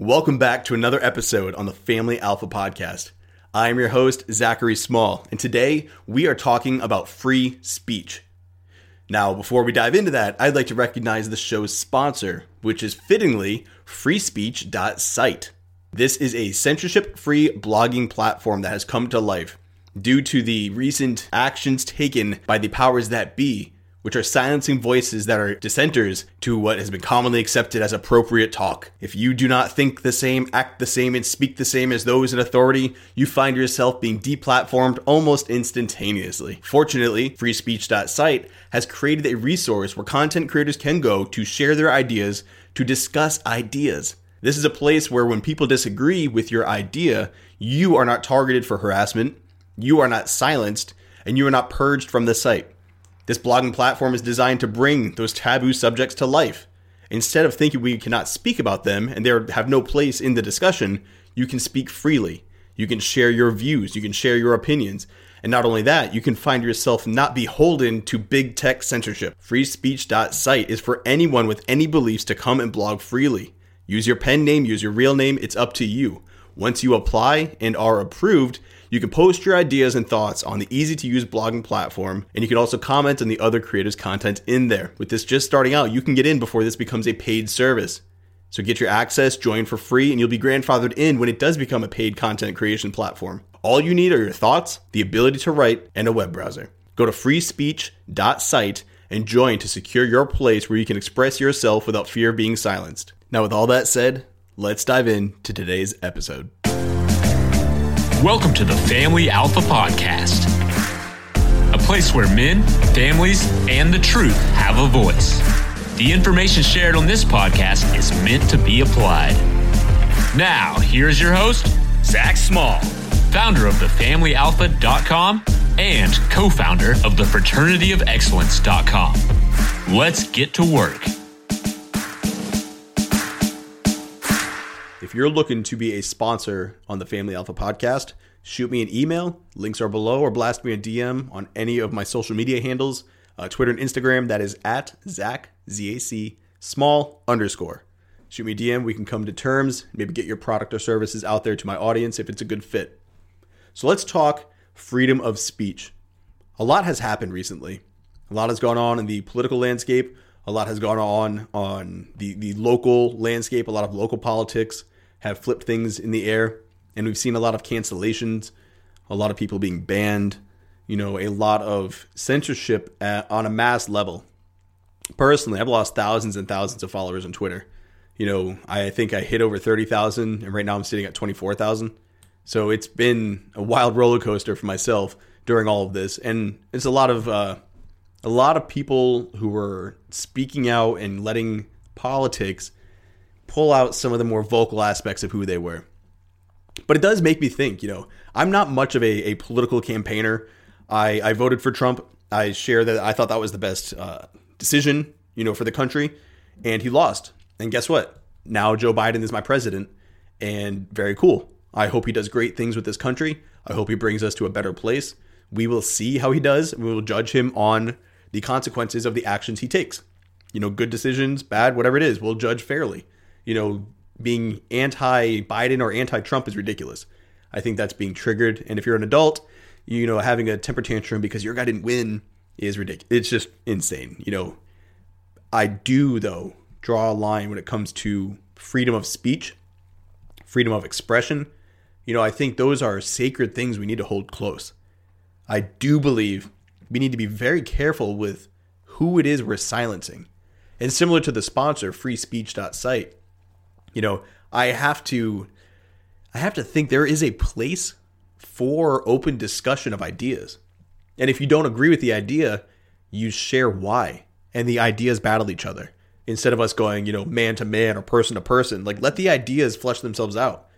Welcome back to another episode on the Family Alpha Podcast. I am your host, Zachary Small, and today we are talking about free speech. Now, before we dive into that, I'd like to recognize the show's sponsor, which is fittingly freespeech.site. This is a censorship free blogging platform that has come to life due to the recent actions taken by the powers that be which are silencing voices that are dissenters to what has been commonly accepted as appropriate talk. If you do not think the same, act the same, and speak the same as those in authority, you find yourself being deplatformed almost instantaneously. Fortunately, freespeech.site has created a resource where content creators can go to share their ideas, to discuss ideas. This is a place where when people disagree with your idea, you are not targeted for harassment, you are not silenced, and you are not purged from the site. This blogging platform is designed to bring those taboo subjects to life. Instead of thinking we cannot speak about them and they have no place in the discussion, you can speak freely. You can share your views, you can share your opinions. And not only that, you can find yourself not beholden to big tech censorship. Freespeech.site is for anyone with any beliefs to come and blog freely. Use your pen name, use your real name, it's up to you. Once you apply and are approved, you can post your ideas and thoughts on the easy to use blogging platform, and you can also comment on the other creators' content in there. With this just starting out, you can get in before this becomes a paid service. So get your access, join for free, and you'll be grandfathered in when it does become a paid content creation platform. All you need are your thoughts, the ability to write, and a web browser. Go to freespeech.site and join to secure your place where you can express yourself without fear of being silenced. Now, with all that said, let's dive into today's episode. Welcome to the Family Alpha Podcast, a place where men, families, and the truth have a voice. The information shared on this podcast is meant to be applied. Now, here's your host, Zac Small, founder of thefamilyalpha.com and co founder of the fraternityofexcellence.com. Let's get to work. You're looking to be a sponsor on the Family Alpha podcast, shoot me an email. Links are below, or blast me a DM on any of my social media handles uh, Twitter and Instagram. That is at Zac, Z A C, small underscore. Shoot me a DM. We can come to terms, maybe get your product or services out there to my audience if it's a good fit. So let's talk freedom of speech. A lot has happened recently. A lot has gone on in the political landscape. A lot has gone on on the, the local landscape, a lot of local politics have flipped things in the air, and we've seen a lot of cancellations, a lot of people being banned, you know, a lot of censorship at, on a mass level. Personally, I've lost thousands and thousands of followers on Twitter. You know, I think I hit over 30,000, and right now I'm sitting at 24,000. So it's been a wild roller coaster for myself during all of this, and it's a lot of uh, a lot of people who were speaking out and letting politics pull out some of the more vocal aspects of who they were. But it does make me think, you know, I'm not much of a, a political campaigner. I, I voted for Trump. I share that I thought that was the best uh, decision, you know, for the country. And he lost. And guess what? Now Joe Biden is my president. And very cool. I hope he does great things with this country. I hope he brings us to a better place. We will see how he does. We will judge him on the consequences of the actions he takes. You know, good decisions, bad, whatever it is, we'll judge fairly you know, being anti Biden or anti Trump is ridiculous. I think that's being triggered. And if you're an adult, you know, having a temper tantrum because your guy didn't win is ridiculous. It's just insane. You know, I do, though, draw a line when it comes to freedom of speech, freedom of expression. You know, I think those are sacred things we need to hold close. I do believe we need to be very careful with who it is we're silencing. And similar to the sponsor, freespeech.site, you know, I have to I have to think there is a place for open discussion of ideas. And if you don't agree with the idea, you share why. And the ideas battle each other. Instead of us going, you know, man to man or person to person, like let the ideas flesh themselves out.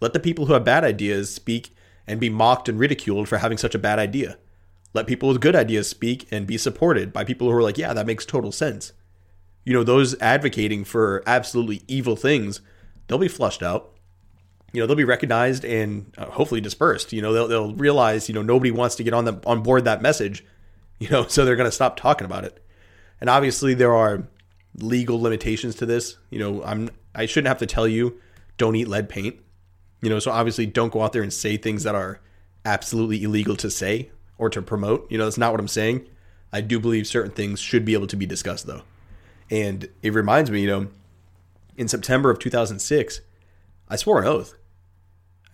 Let the people who have bad ideas speak and be mocked and ridiculed for having such a bad idea. Let people with good ideas speak and be supported by people who are like, yeah, that makes total sense you know, those advocating for absolutely evil things, they'll be flushed out. You know, they'll be recognized and uh, hopefully dispersed. You know, they'll, they'll realize, you know, nobody wants to get on the on board that message, you know, so they're going to stop talking about it. And obviously there are legal limitations to this. You know, I'm I shouldn't have to tell you don't eat lead paint. You know, so obviously don't go out there and say things that are absolutely illegal to say or to promote. You know, that's not what I'm saying. I do believe certain things should be able to be discussed though. And it reminds me, you know, in September of 2006, I swore an oath.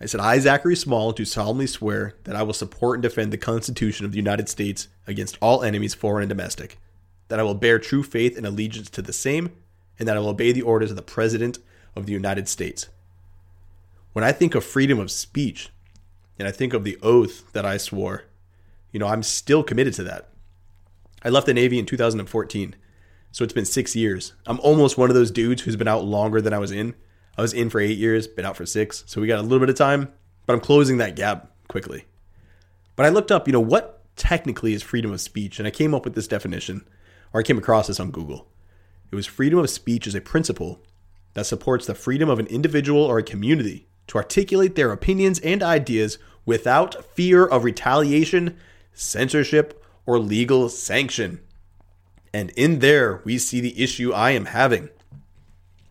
I said, I, Zachary Small, do solemnly swear that I will support and defend the Constitution of the United States against all enemies, foreign and domestic, that I will bear true faith and allegiance to the same, and that I will obey the orders of the President of the United States. When I think of freedom of speech, and I think of the oath that I swore, you know, I'm still committed to that. I left the Navy in 2014, so it's been six years. I'm almost one of those dudes who's been out longer than I was in. I was in for eight years, been out for six, so we got a little bit of time, but I'm closing that gap quickly. But I looked up, you know, what technically is freedom of speech, and I came up with this definition, or I came across this on Google. It was freedom of speech is a principle that supports the freedom of an individual or a community to articulate their opinions and ideas without fear of retaliation, censorship, or legal sanction. And in there, we see the issue I am having.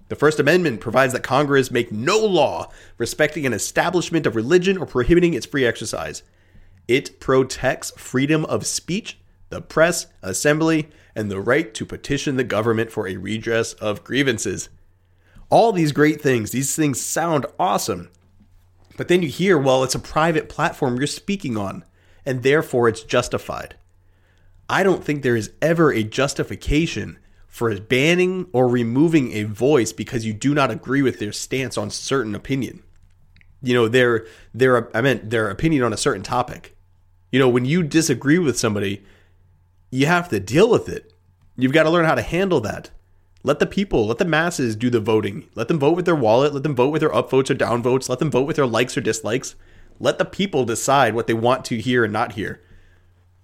The First Amendment provides that Congress make no law respecting an establishment of religion or prohibiting its free exercise. It protects freedom of speech, the press, assembly, and the right to petition the government for a redress of grievances. All these great things, these things sound awesome. But then you hear, well, it's a private platform you're speaking on, and therefore it's justified. I don't think there is ever a justification for banning or removing a voice because you do not agree with their stance on certain opinion. You know, their their I meant their opinion on a certain topic. You know, when you disagree with somebody, you have to deal with it. You've got to learn how to handle that. Let the people, let the masses do the voting. Let them vote with their wallet. Let them vote with their upvotes or downvotes. Let them vote with their likes or dislikes. Let the people decide what they want to hear and not hear.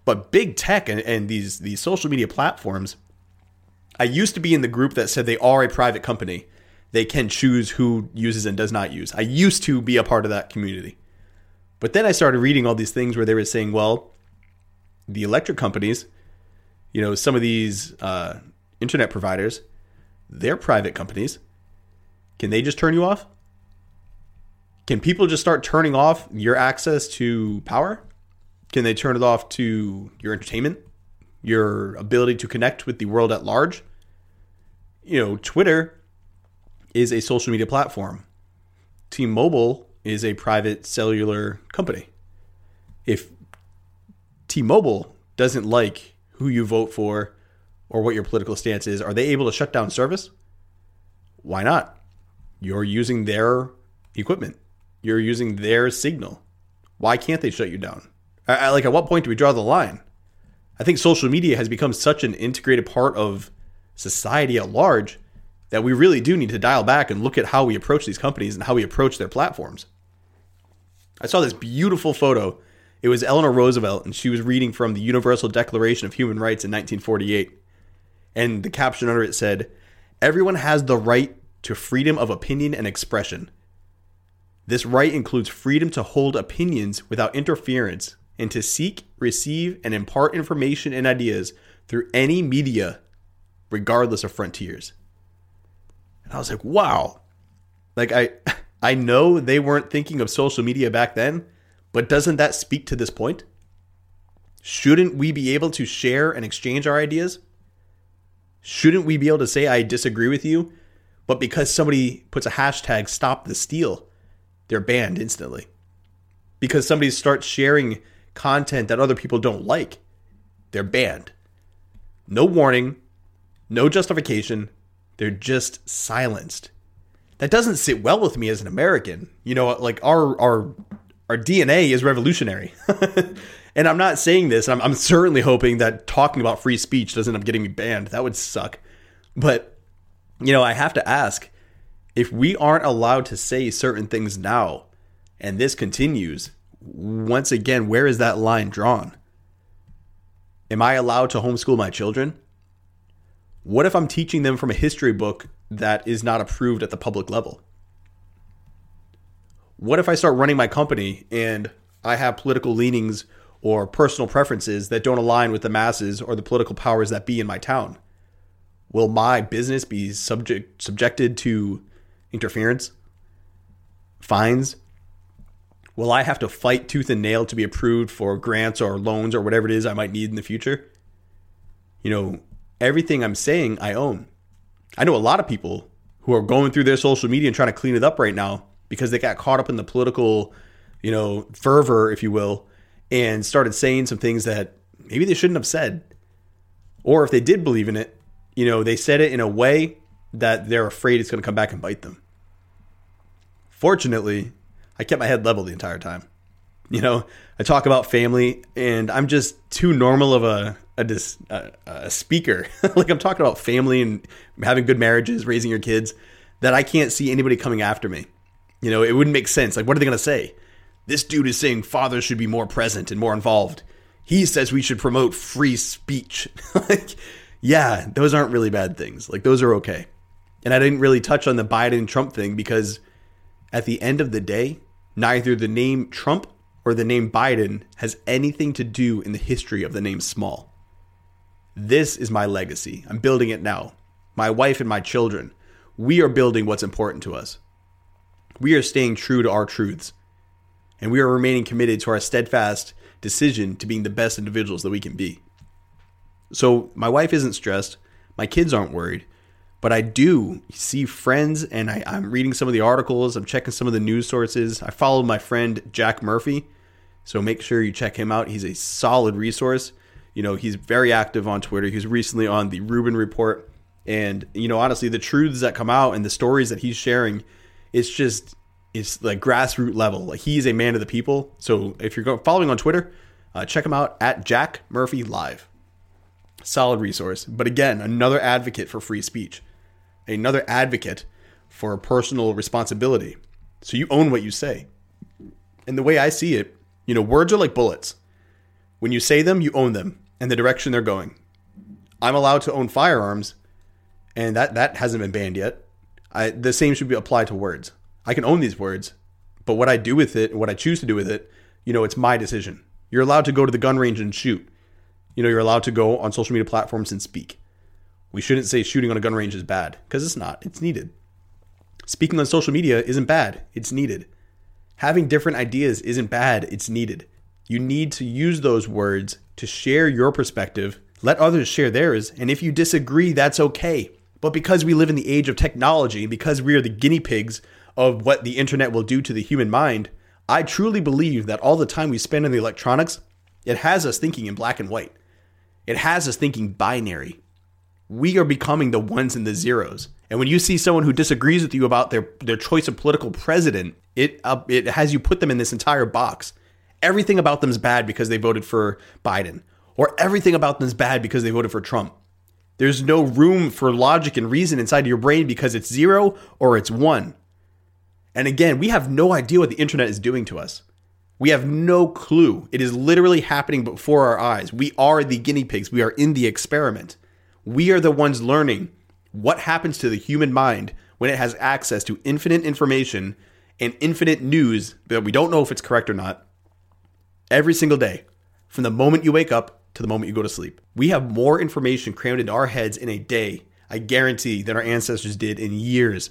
But big tech and, and these these social media platforms, I used to be in the group that said they are a private company. They can choose who uses and does not use. I used to be a part of that community. But then I started reading all these things where they were saying, well, the electric companies, you know, some of these uh, internet providers, they're private companies. Can they just turn you off? Can people just start turning off your access to power? Can they turn it off to your entertainment, your ability to connect with the world at large? You know, Twitter is a social media platform. T-Mobile is a private cellular company. If T-Mobile doesn't like who you vote for or what your political stance is, are they able to shut down service? Why not? You're using their equipment. You're using their signal. Why can't they shut you down? I, like at what point do we draw the line? I think social media has become such an integrated part of society at large that we really do need to dial back and look at how we approach these companies and how we approach their platforms. I saw this beautiful photo. It was Eleanor Roosevelt, and she was reading from the Universal Declaration of Human Rights in 1948. And the caption under it said, Everyone has the right to freedom of opinion and expression. This right includes freedom to hold opinions without interference and to seek, receive, and impart information and ideas through any media, regardless of frontiers. And I was like, wow. Like I I know they weren't thinking of social media back then, but doesn't that speak to this point? Shouldn't we be able to share and exchange our ideas? Shouldn't we be able to say I disagree with you, but because somebody puts a hashtag stop the steal, they're banned instantly? Because somebody starts sharing content that other people don't like, they're banned. No warning, no justification, they're just silenced. That doesn't sit well with me as an American. You know, like our our our DNA is revolutionary. and I'm not saying this. I'm, I'm certainly hoping that talking about free speech doesn't end up getting me banned. That would suck. But you know, I have to ask if we aren't allowed to say certain things now, and this continues, once again, where is that line drawn? Am I allowed to homeschool my children? What if I'm teaching them from a history book that is not approved at the public level? What if I start running my company and I have political leanings or personal preferences that don't align with the masses or the political powers that be in my town? Will my business be subject subjected to interference? fines? Will I have to fight tooth and nail to be approved for grants or loans or whatever it is I might need in the future? You know, everything I'm saying I own. I know a lot of people who are going through their social media and trying to clean it up right now because they got caught up in the political, you know, fervor, if you will, and started saying some things that maybe they shouldn't have said. Or if they did believe in it, you know, they said it in a way that they're afraid it's going to come back and bite them. Fortunately, I kept my head level the entire time. You know, I talk about family, and I'm just too normal of a a, a, a speaker. like I'm talking about family and having good marriages, raising your kids, that I can't see anybody coming after me. You know, it wouldn't make sense. Like, what are they going to say? This dude is saying fathers should be more present and more involved. He says we should promote free speech. like, yeah, those aren't really bad things. Like, those are okay. And I didn't really touch on the Biden Trump thing because at the end of the day, neither the name Trump or the name Biden has anything to do in the history of the name Small. This is my legacy. I'm building it now. My wife and my children. We are building what's important to us. We are staying true to our truths. And we are remaining committed to our steadfast decision to being the best individuals that we can be. So, my wife isn't stressed. My kids aren't worried but I do see friends, and I, am reading some of the articles. I'm checking some of the news sources. I follow my friend Jack Murphy, so make sure you check him out. He's a solid resource. You know, he's very active on Twitter. He was recently on the Rubin Report, and you know, honestly, the truths that come out and the stories that he's sharing, it's just it's like grassroots level. Like he's a man of the people. So if you're following on Twitter, uh, check him out at Jack Murphy Live. Solid resource, but again, another advocate for free speech another advocate for personal responsibility. So you own what you say. And the way I see it, you know, words are like bullets. When you say them, you own them and the direction they're going. I'm allowed to own firearms, and that that hasn't been banned yet. I, the same should be applied to words. I can own these words, but what I do with it, and what I choose to do with it, you know, it's my decision. You're allowed to go to the gun range and shoot. You know, you're allowed to go on social media platforms and speak. We shouldn't say shooting on a gun range is bad, because it's not. It's needed. Speaking on social media isn't bad, it's needed. Having different ideas isn't bad, it's needed. You need to use those words to share your perspective, let others share theirs, and if you disagree, that's okay. But because we live in the age of technology, and because we are the guinea pigs of what the internet will do to the human mind, I truly believe that all the time we spend on the electronics, it has us thinking in black and white. It has us thinking binary we are becoming the ones and the zeros. And when you see someone who disagrees with you about their, their choice of political president, it uh, it has you put them in this entire box. Everything about them is bad because they voted for Biden, or everything about them is bad because they voted for Trump. There's no room for logic and reason inside of your brain because it's zero or it's one. And again, we have no idea what the internet is doing to us. We have no clue. It is literally happening before our eyes. We are the guinea pigs. We are in the experiment we are the ones learning what happens to the human mind when it has access to infinite information and infinite news that we don't know if it's correct or not every single day from the moment you wake up to the moment you go to sleep. We have more information crammed into our heads in a day, I guarantee, than our ancestors did in years.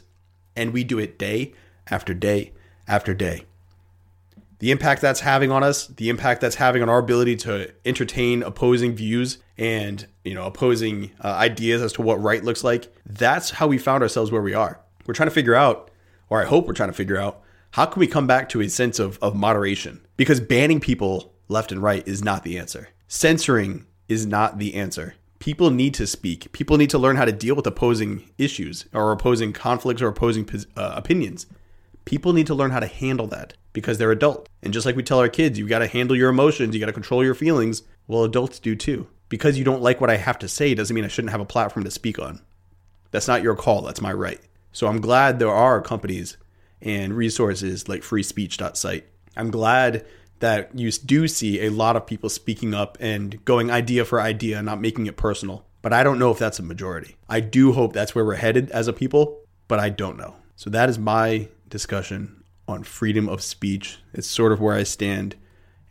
And we do it day after day after day the impact that's having on us, the impact that's having on our ability to entertain opposing views and you know opposing uh, ideas as to what right looks like. That's how we found ourselves where we are. We're trying to figure out, or I hope we're trying to figure out, how can we come back to a sense of, of moderation? Because banning people left and right is not the answer. Censoring is not the answer. People need to speak. People need to learn how to deal with opposing issues or opposing conflicts or opposing uh, opinions. People need to learn how to handle that because they're adult. And just like we tell our kids, you got to handle your emotions, you got to control your feelings. Well, adults do too. Because you don't like what I have to say doesn't mean I shouldn't have a platform to speak on. That's not your call, that's my right. So I'm glad there are companies and resources like freespeech.site. I'm glad that you do see a lot of people speaking up and going idea for idea, not making it personal. But I don't know if that's a majority. I do hope that's where we're headed as a people, but I don't know. So that is my discussion on freedom of speech. It's sort of where I stand.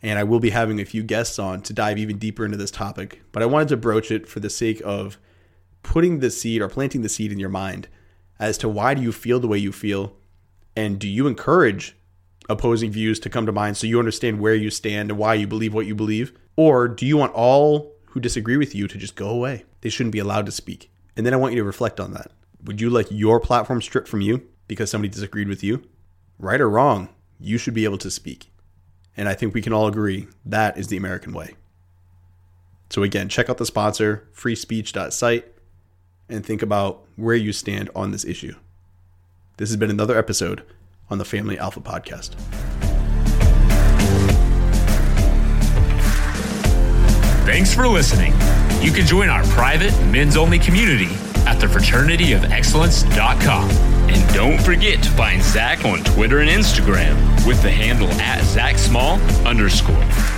And I will be having a few guests on to dive even deeper into this topic. But I wanted to broach it for the sake of putting the seed or planting the seed in your mind as to why do you feel the way you feel And do you encourage opposing views to come to mind so you understand where you stand and why you believe what you believe? Or do you want all who disagree with you to just go away? They shouldn't be allowed to speak. And then I want you to reflect on that. Would you like your platform stripped from you because somebody disagreed with you? Right or wrong, you should be able to speak. And I think we can all agree that is the American way. So, again, check out the sponsor, freespeech.site, and think about where you stand on this issue. This has been another episode on the Family Alpha Podcast. Thanks for listening. You can join our private men's only community at thefraternityofexcellence.com. And don't forget to find Zach on Twitter and Instagram with the handle at Zac Small underscore.